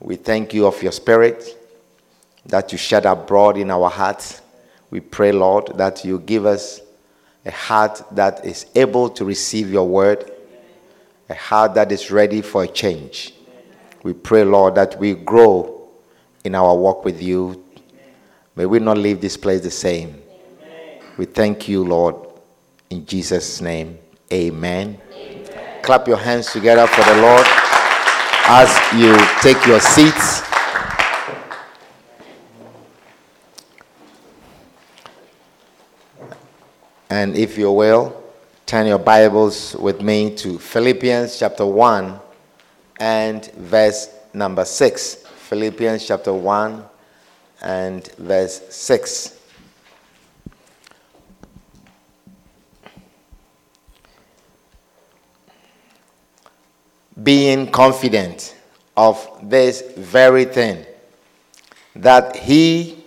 We thank you of your spirit that you shed abroad in our hearts. We pray, Lord, that you give us a heart that is able to receive your word, a heart that is ready for a change. We pray, Lord, that we grow in our walk with you. May we not leave this place the same. We thank you, Lord, in Jesus' name. Amen. Amen. Clap your hands together for the Lord as you take your seats. And if you will, turn your Bibles with me to Philippians chapter 1 and verse number 6. Philippians chapter 1 and verse 6. Being confident of this very thing, that he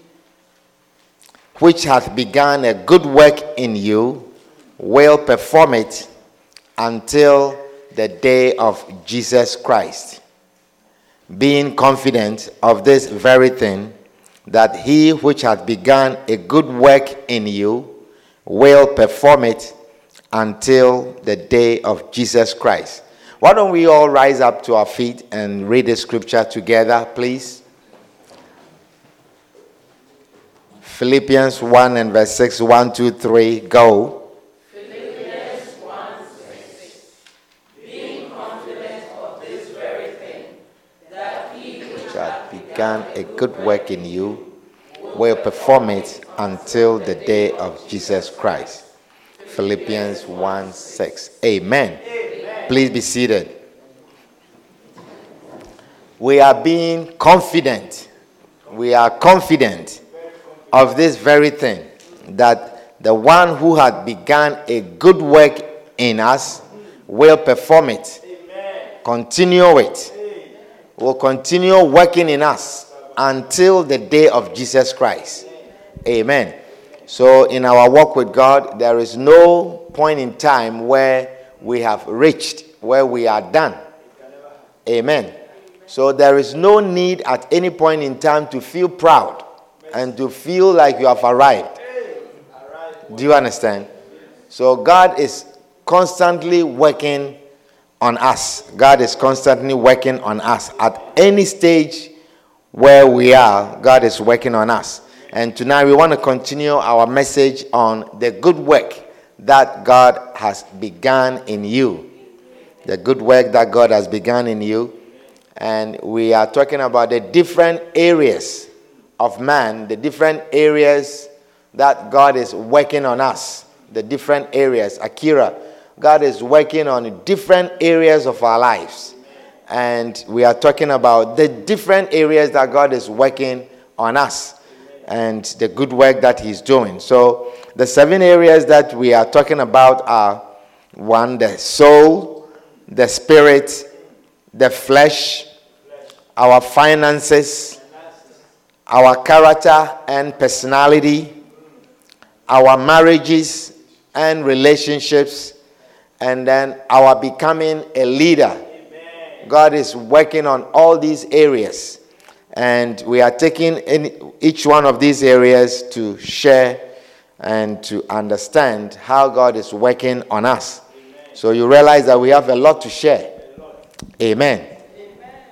which hath begun a good work in you will perform it until the day of Jesus Christ. Being confident of this very thing, that he which hath begun a good work in you will perform it until the day of Jesus Christ. Why don't we all rise up to our feet and read the scripture together, please? Philippians 1 and verse 6, 1, 2, 3, go. Philippians 1 6. Being confident of this very thing, that he which hath a good work in you will perform it until the day of Jesus Christ. Philippians 1 6. Amen. Please be seated. We are being confident. We are confident of this very thing that the one who had begun a good work in us will perform it, continue it, will continue working in us until the day of Jesus Christ. Amen. So, in our walk with God, there is no point in time where we have reached, where we are done. Amen. So, there is no need at any point in time to feel proud and to feel like you have arrived. Do you understand? So God is constantly working on us. God is constantly working on us. At any stage where we are, God is working on us. And tonight we want to continue our message on the good work that God has begun in you. The good work that God has begun in you. And we are talking about the different areas of man, the different areas that God is working on us, the different areas. Akira, God is working on different areas of our lives. And we are talking about the different areas that God is working on us and the good work that He's doing. So, the seven areas that we are talking about are one, the soul, the spirit, the flesh, our finances, our character and personality, our marriages and relationships, and then our becoming a leader. God is working on all these areas, and we are taking in each one of these areas to share and to understand how God is working on us. Amen. So you realize that we have a lot to share. Amen. Amen.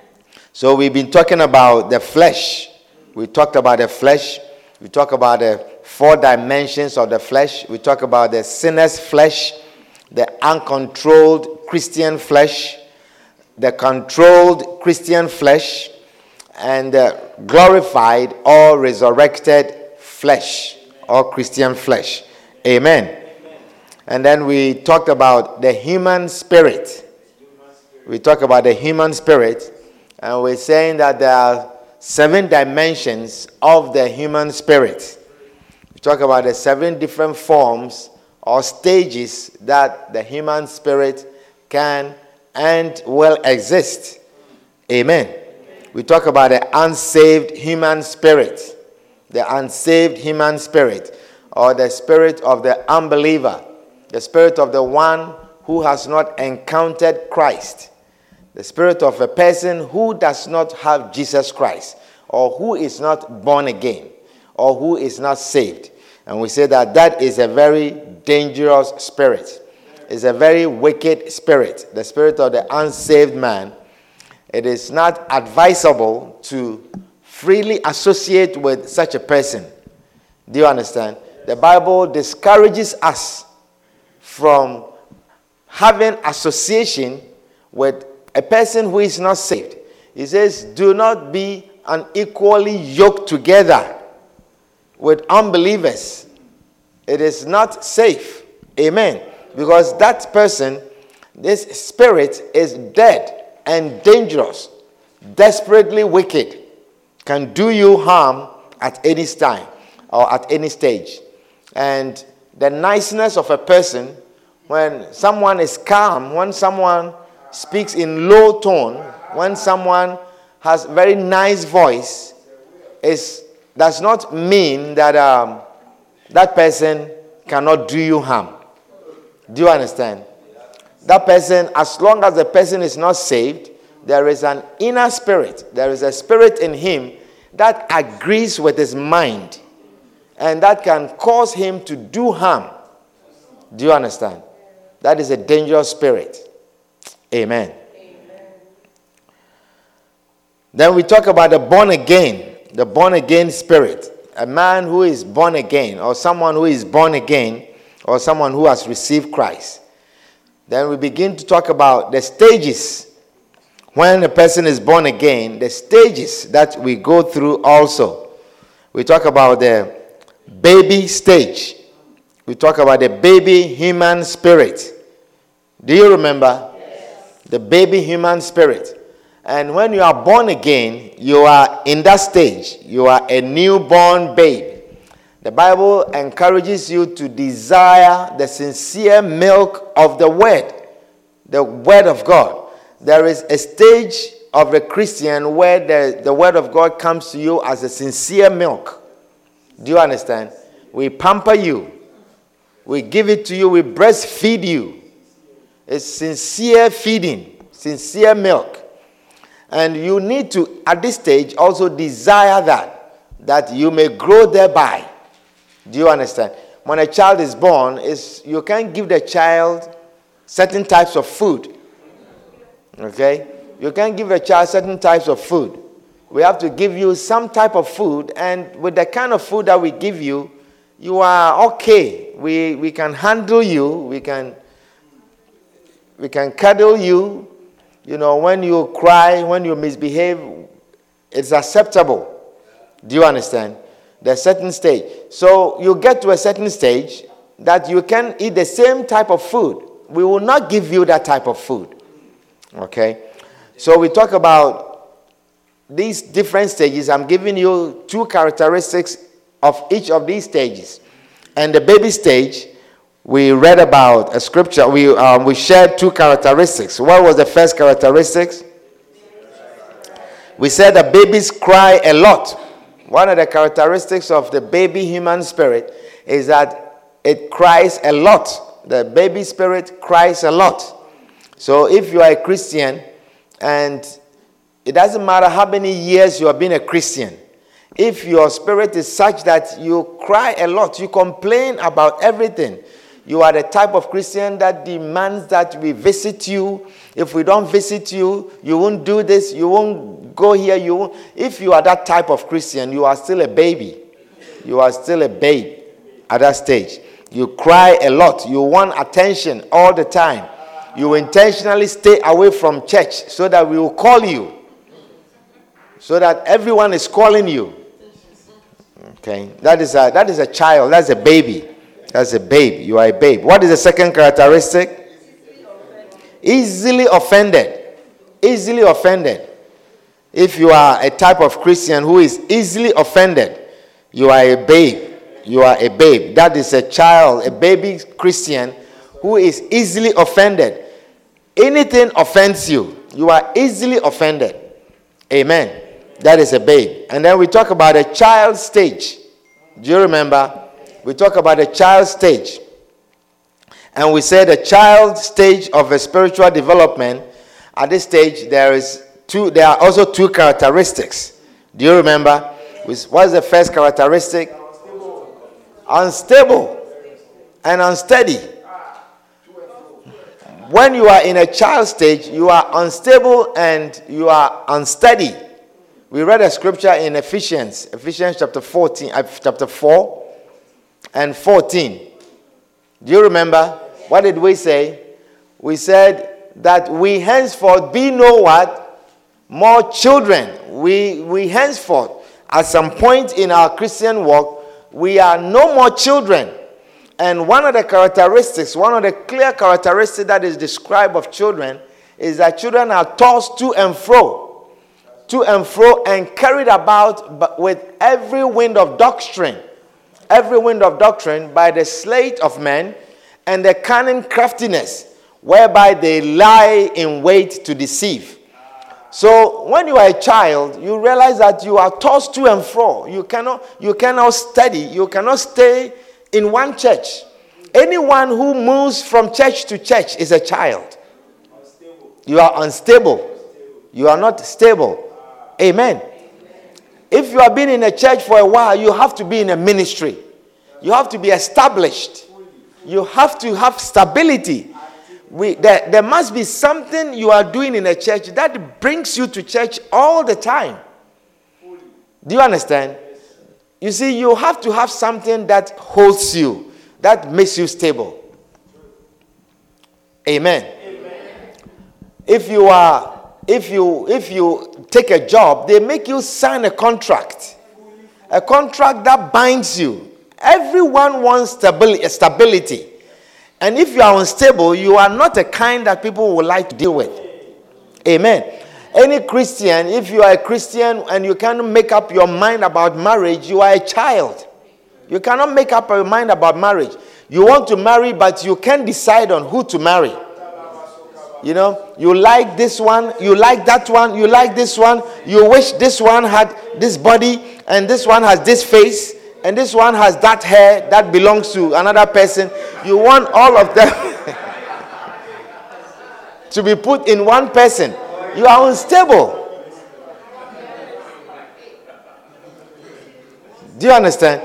So we've been talking about the flesh we talked about the flesh. We talked about the four dimensions of the flesh. We talked about the sinner's flesh, the uncontrolled Christian flesh, the controlled Christian flesh, and the glorified or resurrected flesh or Christian flesh. Amen. Amen. And then we talked about the human spirit. We talked about the human spirit And we're saying that there are seven dimensions of the human spirit. We talk about the seven different forms or stages that the human spirit can and will exist. Amen. We talk about the unsaved human spirit, the unsaved human spirit, or the spirit of the unbeliever, the spirit of the one who has not encountered Christ, the spirit of a person who does not have Jesus Christ, or who is not born again, or who is not saved. And we say that that is a very dangerous spirit. It's a very wicked spirit, the spirit of the unsaved man. It is not advisable to freely associate with such a person. Do you understand? The Bible discourages us from having association with a person who is not saved. He says, Do not be unequally yoked together with unbelievers. It is not safe. Amen. Because that person, this spirit, is dead and dangerous, desperately wicked, can do you harm at any time or at any stage. And the niceness of a person when someone is calm, when someone speaks in low tone, when someone has very nice voice, is does not mean that um, that person cannot do you harm. Do you understand? That person, as long as the person is not saved, there is an inner spirit. There is a spirit in him that agrees with his mind and that can cause him to do harm. Do you understand? That is a dangerous spirit. Amen. Amen. Then we talk about the born again, the born again spirit. A man who is born again, or someone who is born again, or someone who has received Christ. Then we begin to talk about the stages when a person is born again, the stages that we go through also. We talk about the baby stage we talk about the baby human spirit. Do you remember? Yes. The baby human spirit. And when you are born again, you are in that stage. You are a newborn babe. The Bible encourages you to desire the sincere milk of the Word, the Word of God. There is a stage of a Christian where the, the Word of God comes to you as a sincere milk. Do you understand? We pamper you we give it to you, we breastfeed you. It's sincere feeding, sincere milk. And you need to, at this stage, also desire that, that you may grow thereby. Do you understand? When a child is born, you can't give the child certain types of food. Okay? You can't give a child certain types of food. We have to give you some type of food, and with the kind of food that we give you, you are okay. We, we can handle you. We can, we can cuddle you. You know, when you cry, when you misbehave, it's acceptable. Do you understand? There's certain stage. So you get to a certain stage that you can eat the same type of food. We will not give you that type of food. Okay? So we talk about these different stages. I'm giving you two characteristics of each of these stages. And the baby stage, we read about a scripture. We, um, we shared two characteristics. What was the first characteristics? We said that babies cry a lot. One of the characteristics of the baby human spirit is that it cries a lot. The baby spirit cries a lot. So if you are a Christian and it doesn't matter how many years you have been a Christian, if your spirit is such that you cry a lot, you complain about everything, you are the type of Christian that demands that we visit you. If we don't visit you, you won't do this, you won't go here, you won't. If you are that type of Christian, you are still a baby. You are still a babe at that stage. You cry a lot, you want attention all the time. You intentionally stay away from church so that we will call you, so that everyone is calling you. Okay, that is a that is a child. That's a baby. That's a babe. You are a babe. What is the second characteristic? Easily offended. Easily offended. If you are a type of Christian who is easily offended, you are a babe. You are a babe. That is a child, a baby Christian who is easily offended. Anything offends you, you are easily offended. Amen. That is a babe. And then we talk about a child stage. Do you remember? We talk about a child stage. And we said a child stage of a spiritual development. At this stage, there is two, there are also two characteristics. Do you remember? What is the first characteristic? Unstable and unsteady. When you are in a child stage, you are unstable and you are unsteady. We read a scripture in Ephesians, Ephesians chapter 14, uh, chapter 4 and 14. Do you remember? What did we say? We said that we henceforth be no what? More children. We, we henceforth, at some point in our Christian walk, we are no more children. And one of the characteristics, one of the clear characteristics that is described of children is that children are tossed to and fro to and fro and carried about with every wind of doctrine, every wind of doctrine by the sleight of men and the cunning craftiness whereby they lie in wait to deceive. So when you are a child, you realize that you are tossed to and fro. You cannot, you cannot study, you cannot stay in one church. Anyone who moves from church to church is a child. You are unstable. You are not stable. Amen. If you have been in a church for a while, you have to be in a ministry. You have to be established. You have to have stability. We, there, there must be something you are doing in a church that brings you to church all the time. Do you understand? You see, you have to have something that holds you, that makes you stable. Amen. Amen. If you are if you if you take a job, they make you sign a contract. A contract that binds you. Everyone wants stability. And if you are unstable, you are not a kind that people would like to deal with. Amen. Any Christian, if you are a Christian and you can't make up your mind about marriage, you are a child. You cannot make up your mind about marriage. You want to marry, but you can't decide on who to marry. You know, you like this one, you like that one, you like this one, you wish this one had this body, and this one has this face, and this one has that hair that belongs to another person. You want all of them to be put in one person. You are unstable. Do you understand?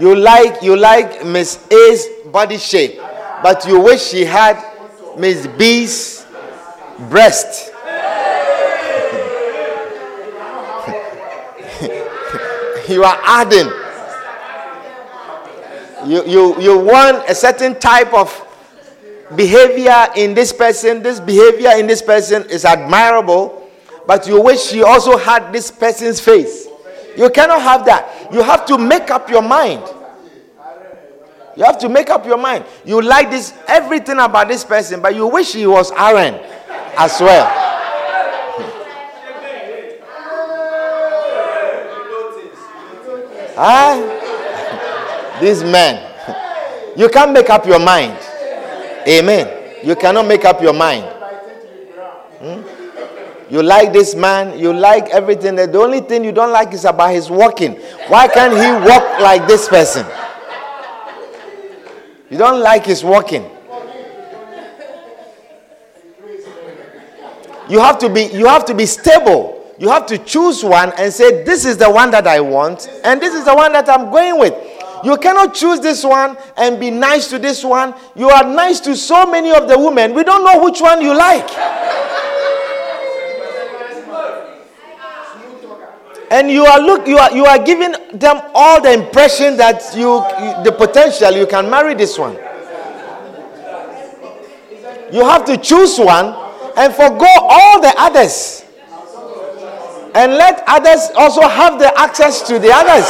You like you like Miss A's body shape, but you wish she had Miss B's breast. you are adding. You, you, you want a certain type of behavior in this person. This behavior in this person is admirable, but you wish you also had this person's face. You cannot have that. You have to make up your mind. You have to make up your mind. You like this everything about this person, but you wish he was Aaron as well. ah, these men. You can't make up your mind. Amen. You cannot make up your mind. Hmm? You like this man, you like everything. The only thing you don't like is about his walking. Why can't he walk like this person? You don't like his walking. You have to be you have to be stable. You have to choose one and say this is the one that I want and this is the one that I'm going with. You cannot choose this one and be nice to this one. You are nice to so many of the women. We don't know which one you like. and you are look you are you are giving them all the impression that you the potential you can marry this one you have to choose one and forego all the others. And let others also have the access to the others.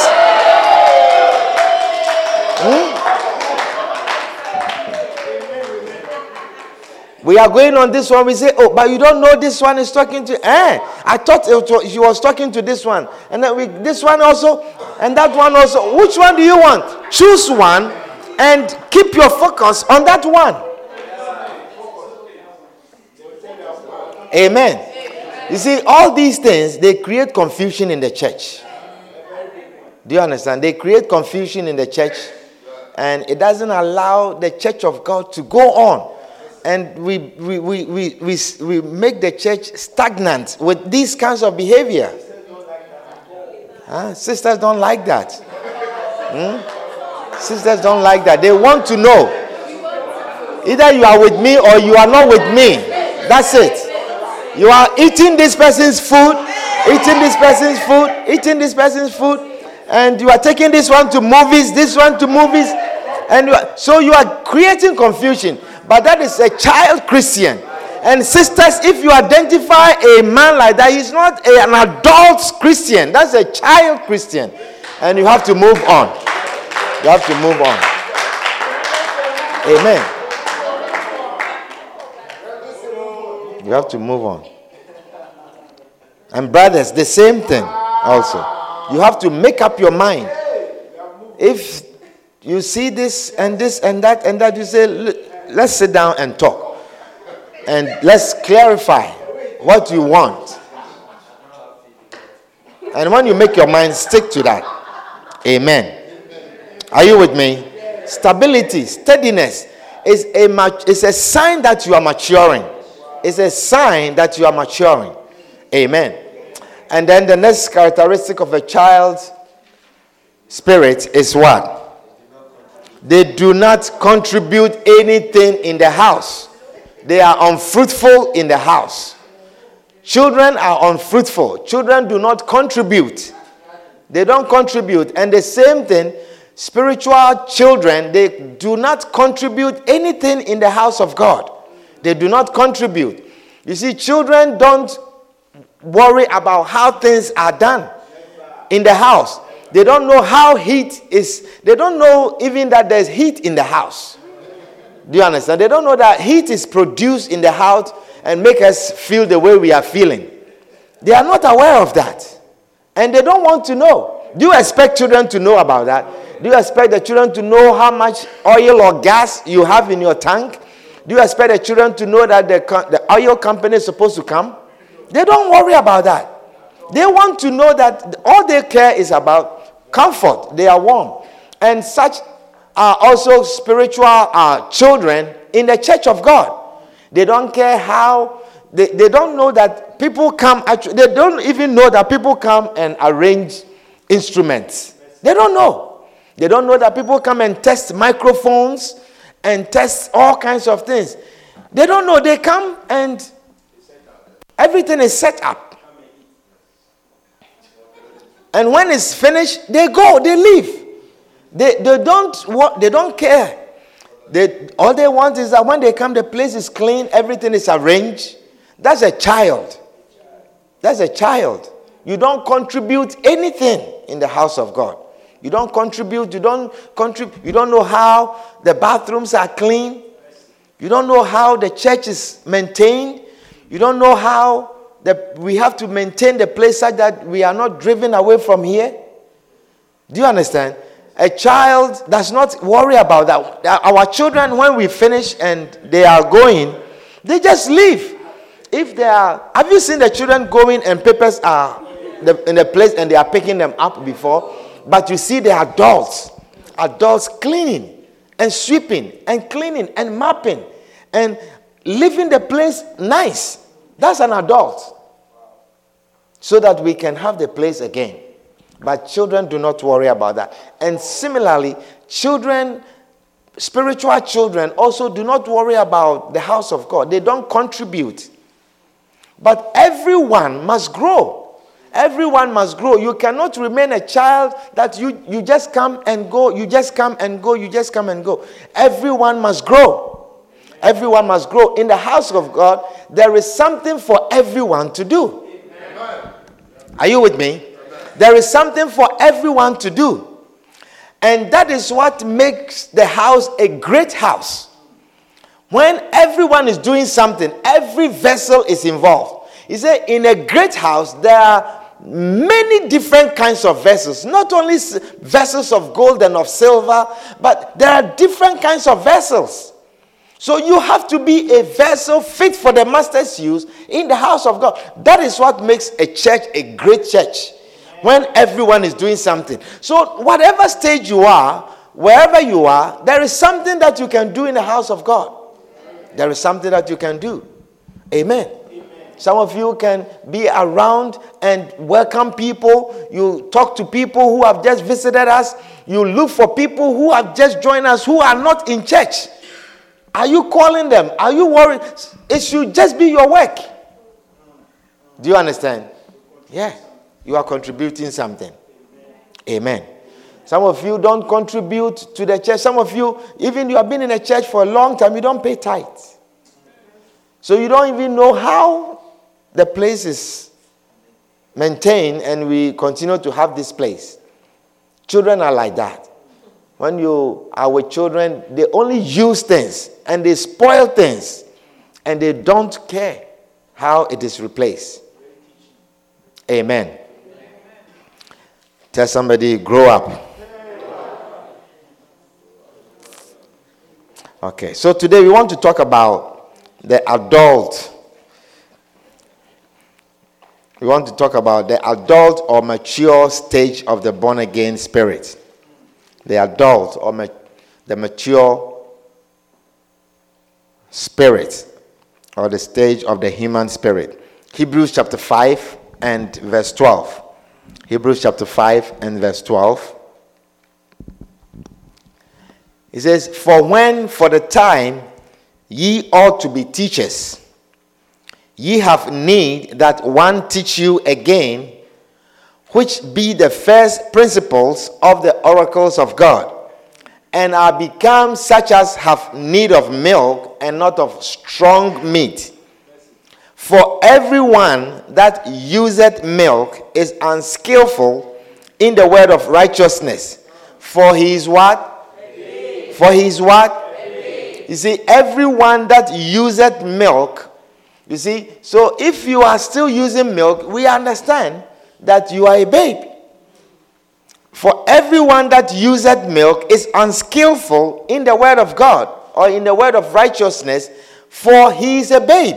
We are going on this one. We say, oh, but you don't know this one is talking to. Eh, I thought was, she was talking to this one, and then we this one also, and that one also. Which one do you want? Choose one, and keep your focus on that one. Amen. You see, all these things they create confusion in the church. Do you understand? They create confusion in the church, and it doesn't allow the church of God to go on and we, we, we, we, we, we make the church stagnant with these kinds of behavior. Huh? Sisters don't like that. Hmm? Sisters don't like that. They want to know. Either you are with me or you are not with me. That's it. You are eating this person's food, eating this person's food, eating this person's food, and you are taking this one to movies, this one to movies, and you are, so you are creating confusion. But that is a child Christian. And sisters, if you identify a man like that, he's not a, an adult Christian. That's a child Christian. And you have to move on. You have to move on. Amen. You have to move on. And brothers, the same thing also. You have to make up your mind. If you see this and this and that and that, you say, let's sit down and talk. And let's clarify what you want. And when you make your mind, stick to that. Amen. Are you with me? Stability, steadiness is a, is a sign that you are maturing. It's a sign that you are maturing. Amen. And then the next characteristic of a child's spirit is what? They do not contribute anything in the house. They are unfruitful in the house. Children are unfruitful. Children do not contribute. They don't contribute. And the same thing, spiritual children, they do not contribute anything in the house of God. They do not contribute. You see, children don't worry about how things are done in the house. They don't know how heat is, they don't know even that there's heat in the house. Do you understand? They don't know that heat is produced in the house and make us feel the way we are feeling. They are not aware of that. And they don't want to know. Do you expect children to know about that? Do you expect the children to know how much oil or gas you have in your tank? Do you expect the children to know that the, the oil company is supposed to come? They don't worry about that. They want to know that all they care is about comfort, they are warm. And such are also spiritual uh, children in the church of God. They don't care how, they, they don't know that people come, actually, they don't even know that people come and arrange instruments. They don't know. They don't know that people come and test microphones and test all kinds of things. They don't know. They come and everything is set up. And when it's finished, they go, they leave. They, they, don't, they don't care. They, all they want is that when they come, the place is clean, everything is arranged. That's a child. That's a child. You don't contribute anything in the house of God. You don't contribute, you don't contribute, you don't know how the bathrooms are clean. You don't know how the church is maintained. You don't know how the, we have to maintain the place such that we are not driven away from here. Do you understand? A child does not worry about that. Our children, when we finish and they are going, they just leave. If they are, have you seen the children going and papers are in the place and they are picking them up before? But you see the adults, adults cleaning and sweeping and cleaning and mopping and leaving the place nice. That's an adult. So that we can have the place again. But children do not worry about that. And similarly, children, spiritual children, also do not worry about the house of God. They don't contribute. But everyone must grow. Everyone must grow. You cannot remain a child that you, you just come and go, you just come and go, you just come and go. Everyone must grow. Everyone must grow. In the house of God, there is something for everyone to do. Are you with me? There is something for everyone to do. And that is what makes the house a great house. When everyone is doing something, every vessel is involved. He said, in a great house, there are many different kinds of vessels, not only vessels of gold and of silver, but there are different kinds of vessels. So you have to be a vessel fit for the master's use in the house of God. That is what makes a church a great church when everyone is doing something. So, whatever stage you are, wherever you are, there is something that you can do in the house of God. There is something that you can do. Amen. Some of you can be around and welcome people. You talk to people who have just visited us. You look for people who have just joined us who are not in church. Are you calling them? Are you worried? It should just be your work. Do you understand? Yeah. You are contributing something. Amen. Some of you don't contribute to the church. Some of you, even you have been in a church for a long time, you don't pay tithe. So you don't even know how the place is maintained and we continue to have this place. Children are like that. When you are with children, they only use things and they spoil things and they don't care how it is replaced. Amen. Tell somebody, grow up. Okay, so today we want to talk about the adult we want to talk about the adult or mature stage of the born again spirit. The adult or ma- the mature spirit or the stage of the human spirit. Hebrews chapter 5 and verse 12. Hebrews chapter 5 and verse 12. It says, For when for the time ye ought to be teachers Ye have need that one teach you again, which be the first principles of the oracles of God, and are become such as have need of milk and not of strong meat. For everyone that useth milk is unskillful in the word of righteousness. For he is what? For he is what? You see, everyone that useth milk you see, so if you are still using milk, we understand that you are a babe. For everyone that useth milk is unskillful in the word of God or in the word of righteousness, for he is a babe.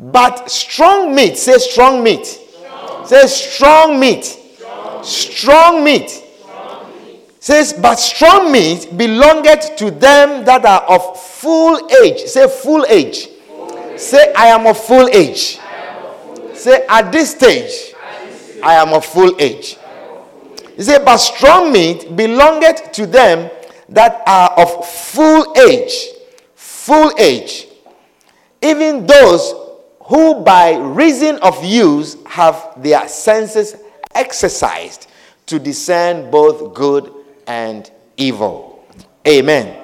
But strong meat, say strong meat. Strong. Say strong meat. Strong, strong meat. Strong meat. Says, but strong meat belongeth to them that are of full age. Say full age. Say, I am of full age. Say, at this stage, I am of full age. He said, but strong meat belongeth to them that are of full age. Full age. Even those who by reason of use have their senses exercised to discern both good and evil. Amen.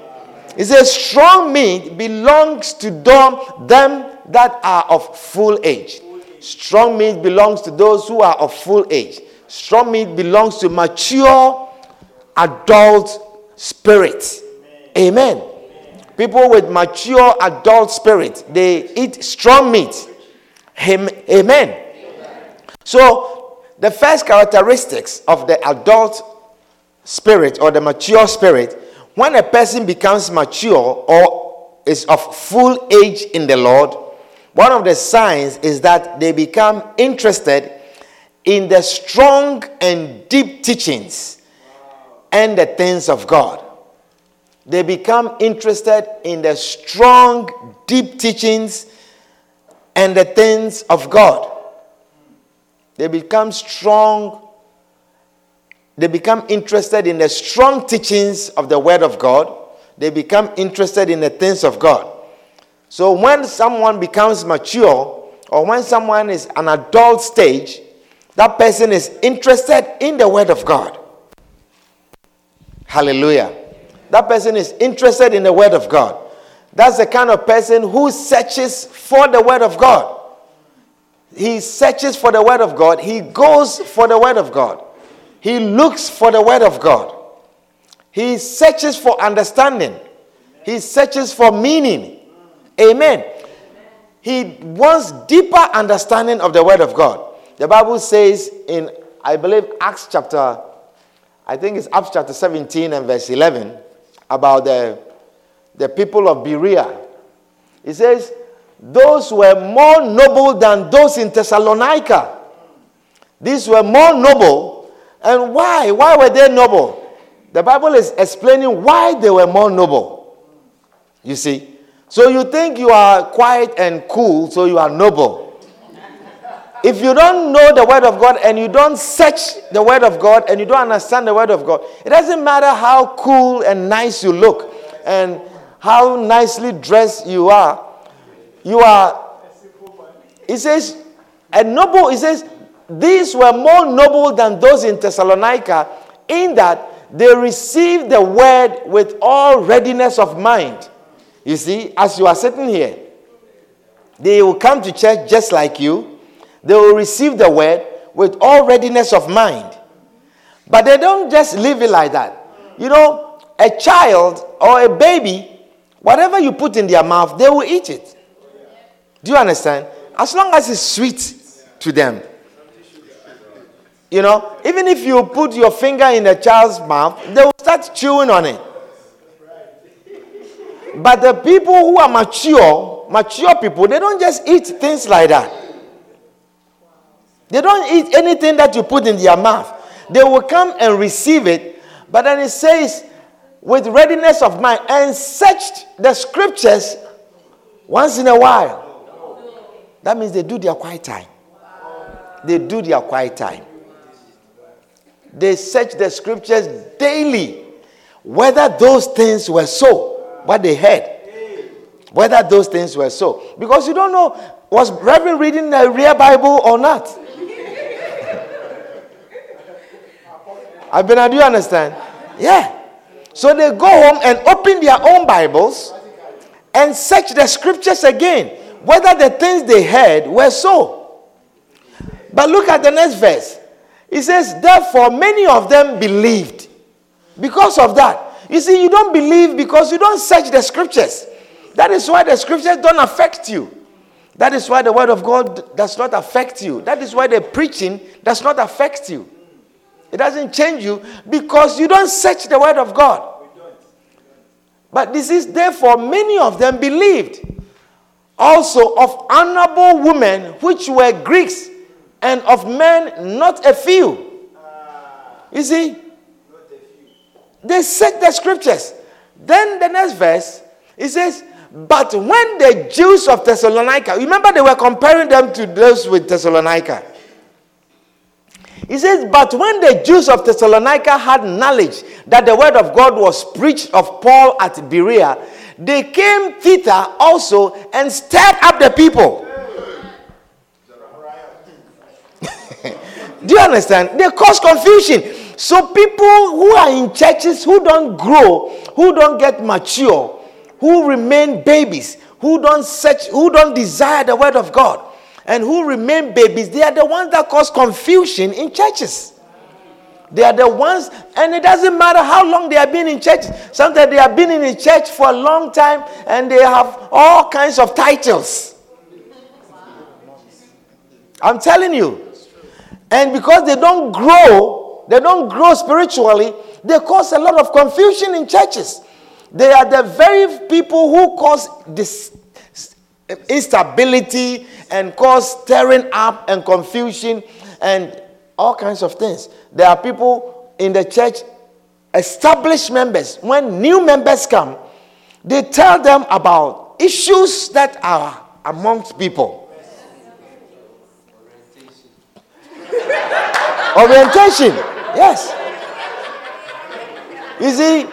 It says, strong meat belongs to them that are of full age. Strong meat belongs to those who are of full age. Strong meat belongs to mature adult spirit. Amen. People with mature adult spirit, they eat strong meat. Amen. So, the first characteristics of the adult spirit or the mature spirit when a person becomes mature or is of full age in the Lord, one of the signs is that they become interested in the strong and deep teachings and the things of God. They become interested in the strong, deep teachings and the things of God. They become strong they become interested in the strong teachings of the Word of God. They become interested in the things of God. So when someone becomes mature, or when someone is an adult stage, that person is interested in the Word of God. Hallelujah. That person is interested in the Word of God. That's the kind of person who searches for the Word of God. He searches for the Word of God, he goes for the Word of God. He looks for the Word of God. He searches for understanding. He searches for meaning. Amen. He wants deeper understanding of the Word of God. The Bible says in, I believe, Acts chapter, I think it's Acts chapter 17 and verse 11, about the, the people of Berea. It says, Those were more noble than those in Thessalonica. These were more noble. And why? Why were they noble? The Bible is explaining why they were more noble. You see? So you think you are quiet and cool, so you are noble. If you don't know the Word of God and you don't search the Word of God and you don't understand the Word of God, it doesn't matter how cool and nice you look and how nicely dressed you are. You are, he says, a noble, he says, these were more noble than those in Thessalonica in that they received the word with all readiness of mind. You see, as you are sitting here, they will come to church just like you. They will receive the word with all readiness of mind. But they don't just leave it like that. You know, a child or a baby, whatever you put in their mouth, they will eat it. Do you understand? As long as it's sweet to them. You know, even if you put your finger in a child's mouth, they will start chewing on it. But the people who are mature, mature people, they don't just eat things like that. They don't eat anything that you put in their mouth. They will come and receive it. But then it says, with readiness of mind, and searched the scriptures once in a while. That means they do their quiet time. They do their quiet time. They search the scriptures daily whether those things were so, what they heard. Whether those things were so. Because you don't know, was Reverend reading the real Bible or not? I mean, do you understand? Yeah. So they go home and open their own Bibles and search the scriptures again, whether the things they heard were so. But look at the next verse. It says, Therefore, many of them believed. Because of that. You see, you don't believe because you don't search the scriptures. That is why the scriptures don't affect you. That is why the word of God does not affect you. That is why the preaching does not affect you. It doesn't change you because you don't search the word of God. But this is therefore many of them believed. Also of honorable women which were Greeks and of men not a few. You see, Not a few. they said the scriptures. Then the next verse, it says, But when the Jews of Thessalonica, remember they were comparing them to those with Thessalonica. He says, But when the Jews of Thessalonica had knowledge that the word of God was preached of Paul at Berea, they came thither also and stirred up the people. Do you understand? They cause confusion. So people who are in churches who don't grow, who don't get mature, who remain babies, who don't search, who don't desire the word of God, and who remain babies, they are the ones that cause confusion in churches. They are the ones, and it doesn't matter how long they have been in church. Sometimes they have been in a church for a long time and they have all kinds of titles. I'm telling you. And because they don't grow, they don't grow spiritually, they cause a lot of confusion in churches. They are the very people who cause this instability and cause stirring up and confusion and all kinds of things. There are people in the church, established members, when new members come, they tell them about issues that are amongst people. Orientation. Yes. You see,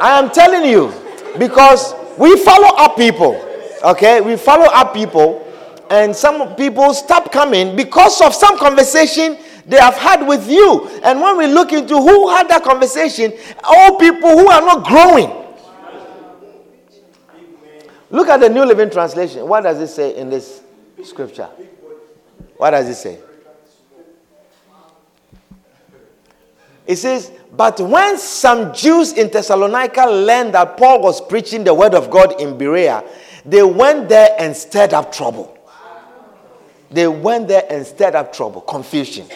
I am telling you because we follow up people. Okay, we follow up people, and some people stop coming because of some conversation they have had with you. And when we look into who had that conversation, all people who are not growing. Look at the New Living Translation. What does it say in this scripture? What does it say? It says, But when some Jews in Thessalonica learned that Paul was preaching the word of God in Berea, they went there and stirred up trouble. They went there and stirred up trouble, confusion.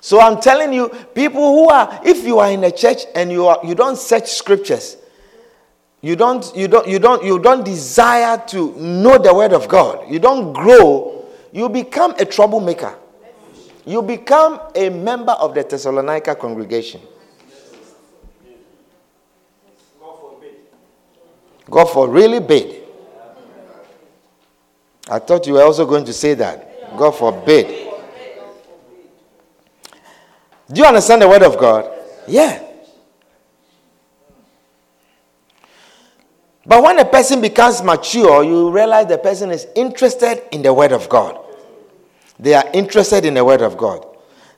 So I'm telling you, people who are, if you are in a church and you are you don't search scriptures, you don't you don't you don't you don't desire to know the word of God, you don't grow, you become a troublemaker. You become a member of the Thessalonica congregation. God for really. I thought you were also going to say that. God forbid. Do you understand the word of God? Yeah. But when a person becomes mature, you realize the person is interested in the word of God. They are interested in the word of God.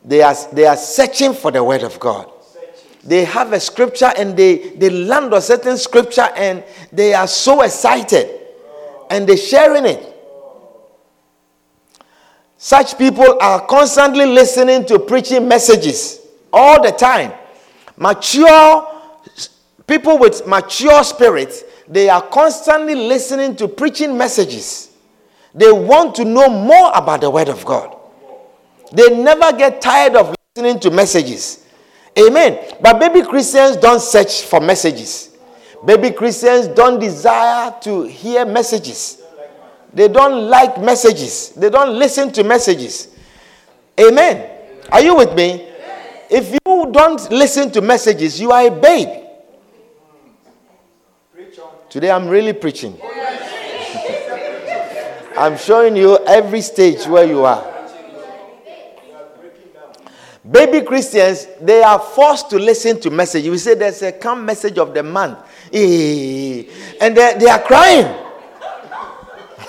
They are, they are searching for the word of God. They have a scripture and they, they land on certain scripture and they are so excited and they're sharing it. Such people are constantly listening to preaching messages all the time. Mature people with mature spirits, they are constantly listening to preaching messages. They want to know more about the Word of God. They never get tired of listening to messages. Amen. But baby Christians don't search for messages. Baby Christians don't desire to hear messages. They don't like messages. They don't listen to messages. Amen. Are you with me? If you don't listen to messages, you are a babe. Today I'm really preaching. I'm showing you every stage where you are. Baby Christians, they are forced to listen to message. We say there's a come message of the month. Eh, and they, they are crying.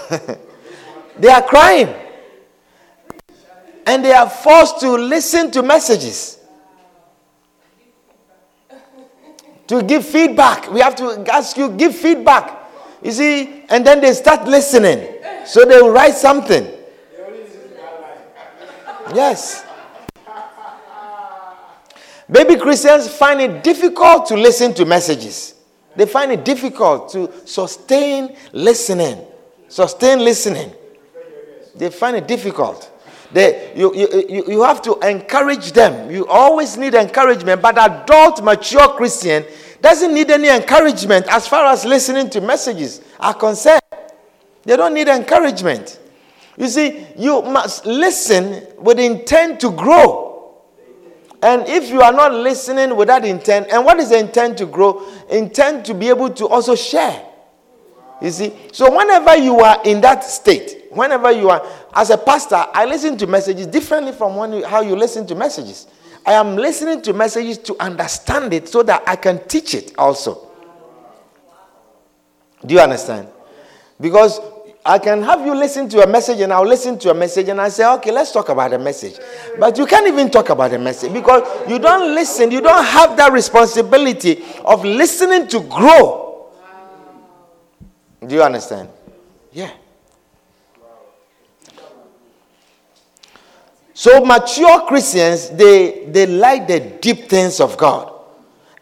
they are crying. And they are forced to listen to messages. To give feedback. We have to ask you, give feedback. You see, and then they start listening. So they will write something. Yes. Baby Christians find it difficult to listen to messages. They find it difficult to sustain listening. Sustain listening. They find it difficult. They, you, you, you have to encourage them. You always need encouragement. But adult, mature Christian doesn't need any encouragement as far as listening to messages are concerned. They don't need encouragement. You see, you must listen with intent to grow. And if you are not listening with that intent, and what is the intent to grow? Intent to be able to also share. You see, so whenever you are in that state, whenever you are, as a pastor, I listen to messages differently from when you, how you listen to messages. I am listening to messages to understand it so that I can teach it also. Do you understand? Because I can have you listen to a message and I'll listen to a message and I say, okay, let's talk about the message. But you can't even talk about the message because you don't listen. You don't have that responsibility of listening to grow. Do you understand? Yeah. So mature Christians, they, they like the deep things of God.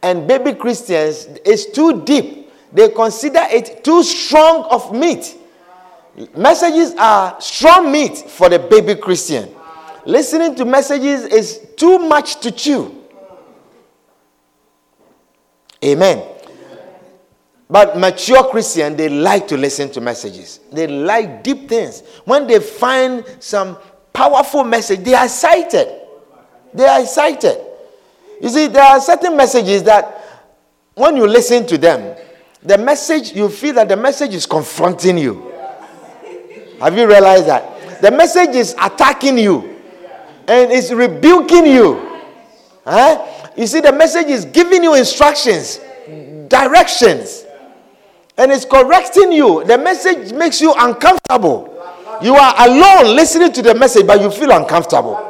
And baby Christians, it's too deep. They consider it too strong of meat. Messages are strong meat for the baby Christian. Listening to messages is too much to chew. Amen. But mature Christian, they like to listen to messages. They like deep things. When they find some powerful message, they are excited. They are excited. You see, there are certain messages that when you listen to them, the message, you feel that the message is confronting you. Have you realized that? The message is attacking you and it's rebuking you. Huh? You see, the message is giving you instructions, directions, and it's correcting you. The message makes you uncomfortable. You are alone listening to the message, but you feel uncomfortable.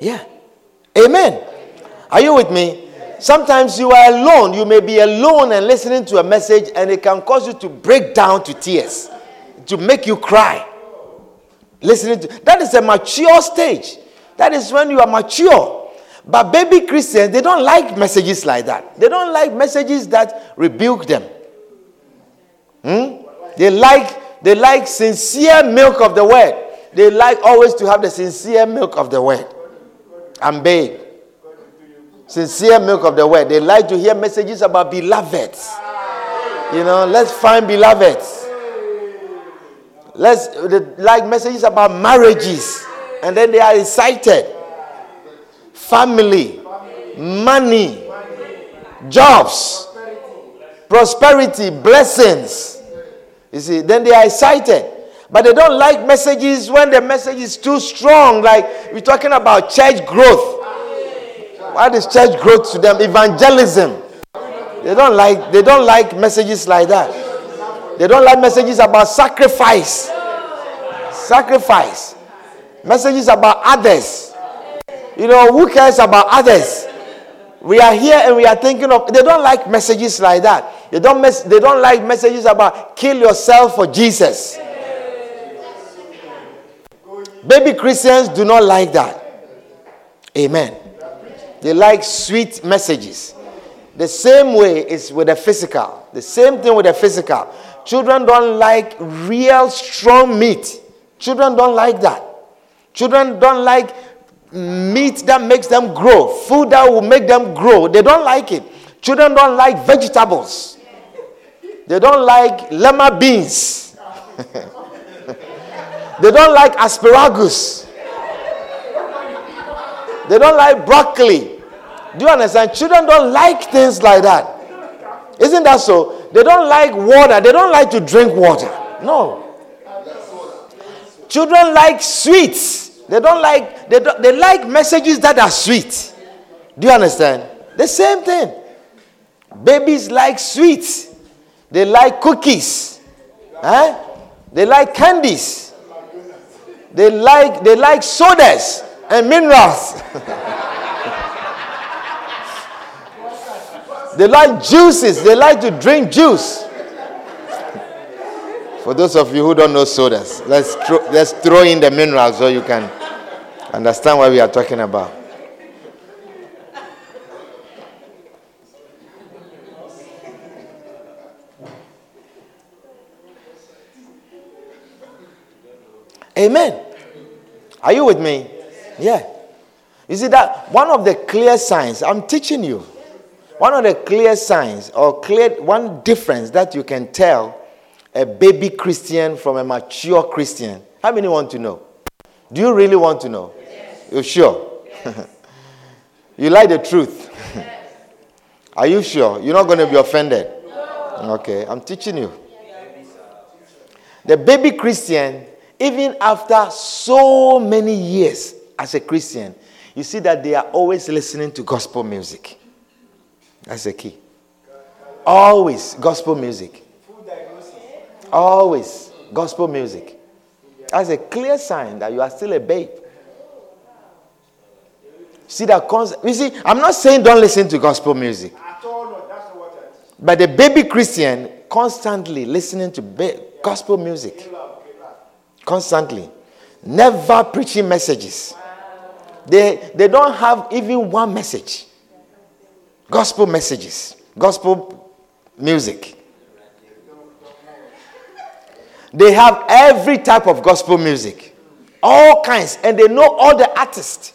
Yeah. Amen. Are you with me? Sometimes you are alone. You may be alone and listening to a message, and it can cause you to break down to tears, to make you cry. Listening to that is a mature stage. That is when you are mature. But baby Christians, they don't like messages like that. They don't like messages that rebuke them. Hmm? They like they like sincere milk of the word. They like always to have the sincere milk of the word. And babe. Sincere milk of the word. They like to hear messages about beloveds. You know, let's find beloveds. Let's like messages about marriages. And then they are excited. Family, money, jobs, prosperity, blessings. You see, then they are excited. But they don't like messages when the message is too strong. Like we're talking about church growth. What is church growth to them? Evangelism. They don't like they don't like messages like that. They don't like messages about sacrifice. Sacrifice. Messages about others. You know, who cares about others? We are here and we are thinking of they don't like messages like that. They don't mes- they don't like messages about kill yourself for Jesus. Baby Christians do not like that. Amen. They like sweet messages. The same way is with the physical. The same thing with the physical. Children don't like real strong meat. Children don't like that. Children don't like meat that makes them grow, food that will make them grow. They don't like it. Children don't like vegetables. They don't like lima beans. they don't like asparagus. They don't like broccoli. Do you understand? Children don't like things like that. Isn't that so? They don't like water. They don't like to drink water. No. Children like sweets. They don't like they, don't, they like messages that are sweet. Do you understand? The same thing. Babies like sweets. They like cookies. Huh? They like candies. They like they like sodas and minerals. they like juices. They like to drink juice. For those of you who don't know sodas, let's throw, let's throw in the minerals so you can understand what we are talking about. Amen. Are you with me? Yeah. You see that one of the clear signs, I'm teaching you, one of the clear signs or clear one difference that you can tell a baby Christian from a mature Christian. How many want to know? Do you really want to know? Yes. You're sure? Yes. you like the truth? Yes. Are you sure? You're not going to be offended? No. Okay, I'm teaching you. The baby Christian, even after so many years as a Christian, you see that they are always listening to gospel music. That's the key. Always gospel music. Always gospel music. That's a clear sign that you are still a babe. See that concept. You see, I'm not saying don't listen to gospel music. But the baby Christian constantly listening to ba- gospel music. Constantly. Never preaching messages. They, they don't have even one message. Gospel messages. Gospel music. They have every type of gospel music, all kinds, and they know all the artists,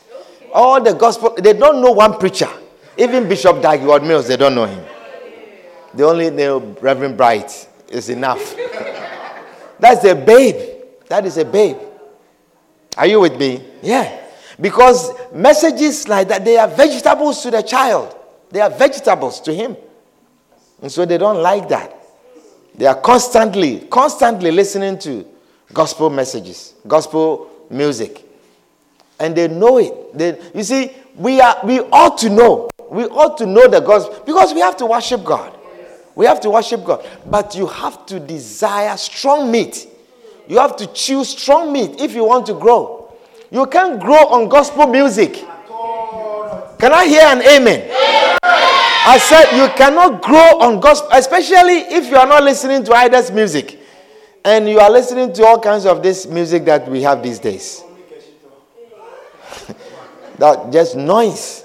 all the gospel. They don't know one preacher. Even Bishop Dag Heward-Mills, they don't know him. They only know Reverend Bright is enough. That's a babe. That is a babe. Are you with me? Yeah. Because messages like that, they are vegetables to the child. They are vegetables to him. And so they don't like that. They are constantly, constantly listening to gospel messages, gospel music. And they know it. They, you see, we, are, we ought to know. We ought to know the gospel because we have to worship God. We have to worship God. But you have to desire strong meat. You have to choose strong meat if you want to grow. You can't grow on gospel music. Can I hear an amen? amen. I said you cannot grow on gospel, especially if you are not listening to idols music and you are listening to all kinds of this music that we have these days. That just noise.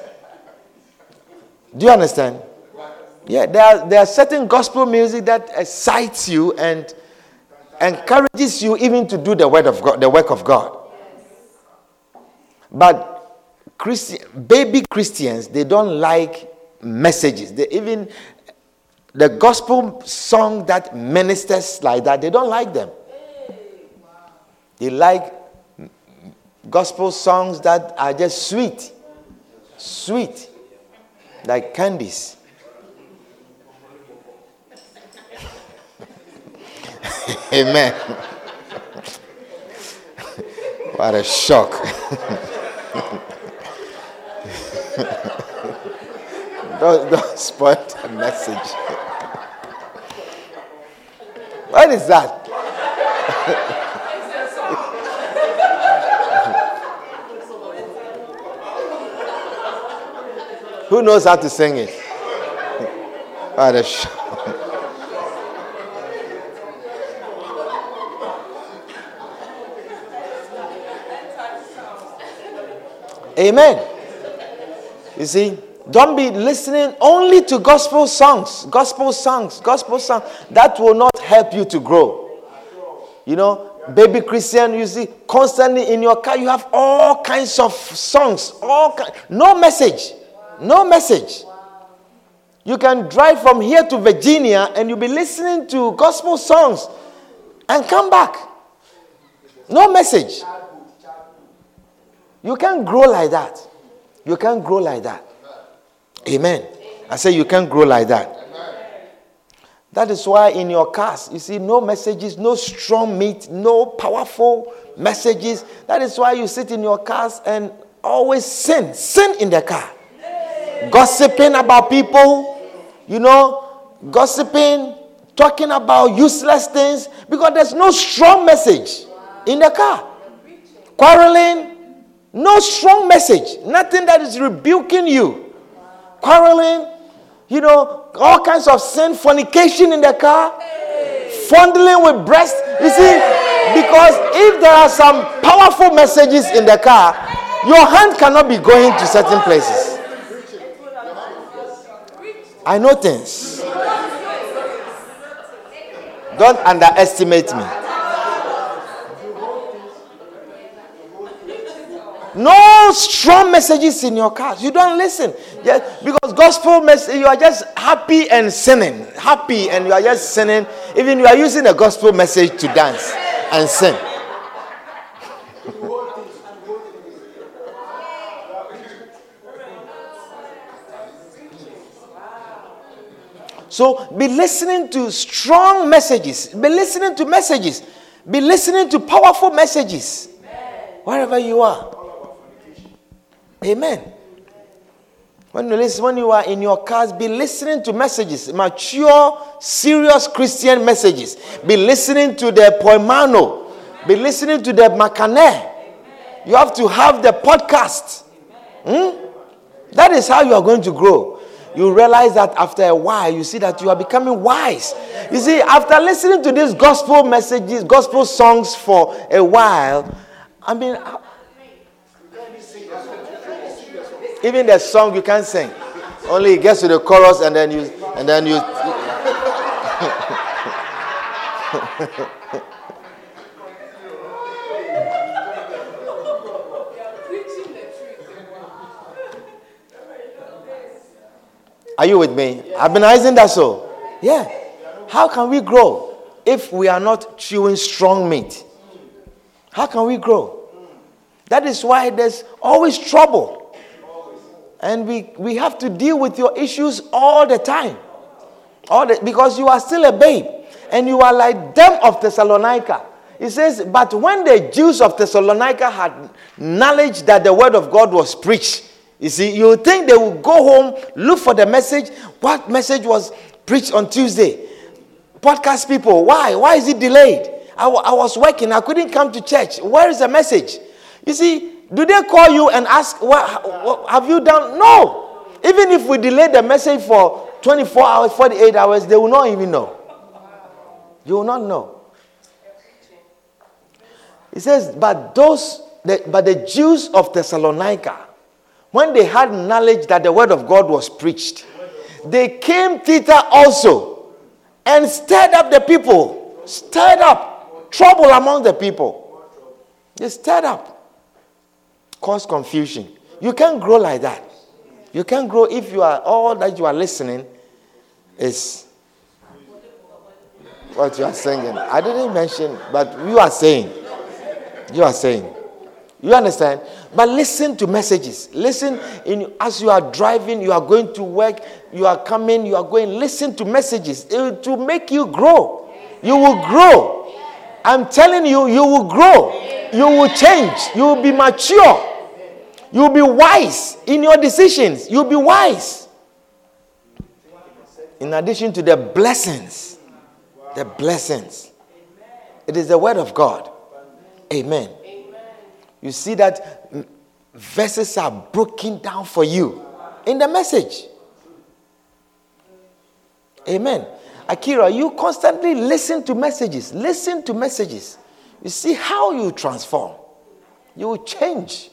Do you understand? Yeah, there are, there are certain gospel music that excites you and encourages you even to do the word of God, the work of God. But baby Christians, they don't like messages. They even the gospel song that ministers like that, they don't like them. They like gospel songs that are just sweet, sweet, like candies. Amen. what a shock. don't, don't spoil the message. what is that? Who knows how to sing it? Ah, what a Amen. You see, don't be listening only to gospel songs, gospel songs, gospel songs. That will not help you to grow. You know, baby Christian, you see, constantly in your car, you have all kinds of songs, all kind, no message, no message. You can drive from here to Virginia and you'll be listening to gospel songs and come back. No message. You can't grow like that. You can't grow like that. Amen. I say you can't grow like that. That is why in your cars, you see, no messages, no strong meat, no powerful messages. That is why you sit in your cars and always sin. Sin in the car. Gossiping about people, you know, gossiping, talking about useless things because there's no strong message in the car. Quarreling, no strong message, nothing that is rebuking you. Quarreling, you know, all kinds of sin, fornication in the car, fondling with breast. You see, because if there are some powerful messages in the car, your hand cannot be going to certain places. I know things. Don't underestimate me. No strong messages in your cars. You don't listen. Yeah, because gospel message, you are just happy and sinning. Happy and you are just sinning. Even you are using a gospel message to dance and sing. So be listening to strong messages. Be listening to messages. Be listening to powerful messages. Wherever you are. Amen. When you listen, when you are in your cars, be listening to messages, mature, serious Christian messages. Be listening to the Poimano. Be listening to the Makane. You have to have the podcast. Hmm? That is how you are going to grow. You realize that after a while, you see that you are becoming wise. You see, after listening to these gospel messages, gospel songs for a while, I mean, Even the song you can't sing. Only it gets to the chorus and then you and then you Are you with me? I've been isn't that so? Yeah. How can we grow if we are not chewing strong meat? How can we grow? That is why there's always trouble. And we, we have to deal with your issues all the time. All the, because you are still a babe. And you are like them of Thessalonica. He says, But when the Jews of Thessalonica had knowledge that the word of God was preached, you see, you think they would go home, look for the message. What message was preached on Tuesday? Podcast people, why? Why is it delayed? I, w- I was working, I couldn't come to church. Where is the message? You see, do they call you and ask, what, what have you done? No. Even if we delay the message for 24 hours, 48 hours, they will not even know. You will not know. He says, but those, the, but the Jews of Thessalonica when they had knowledge that the word of God was preached, they came thither also and stirred up the people, stirred up trouble among the people. They stirred up, caused confusion. You can't grow like that. You can't grow if you are all that you are listening is what you are singing. I didn't mention, but you are saying. You are saying. You understand? But listen to messages. Listen in as you are driving, you are going to work, you are coming, you are going. Listen to messages to make you grow. You will grow. I'm telling you, you will grow. You will change. You will be mature. You will be wise in your decisions. You'll be wise. In addition to the blessings, the blessings. It is the word of God. Amen. You see that verses are broken down for you in the message. Amen. Akira, you constantly listen to messages. Listen to messages. You see how you transform. You will change.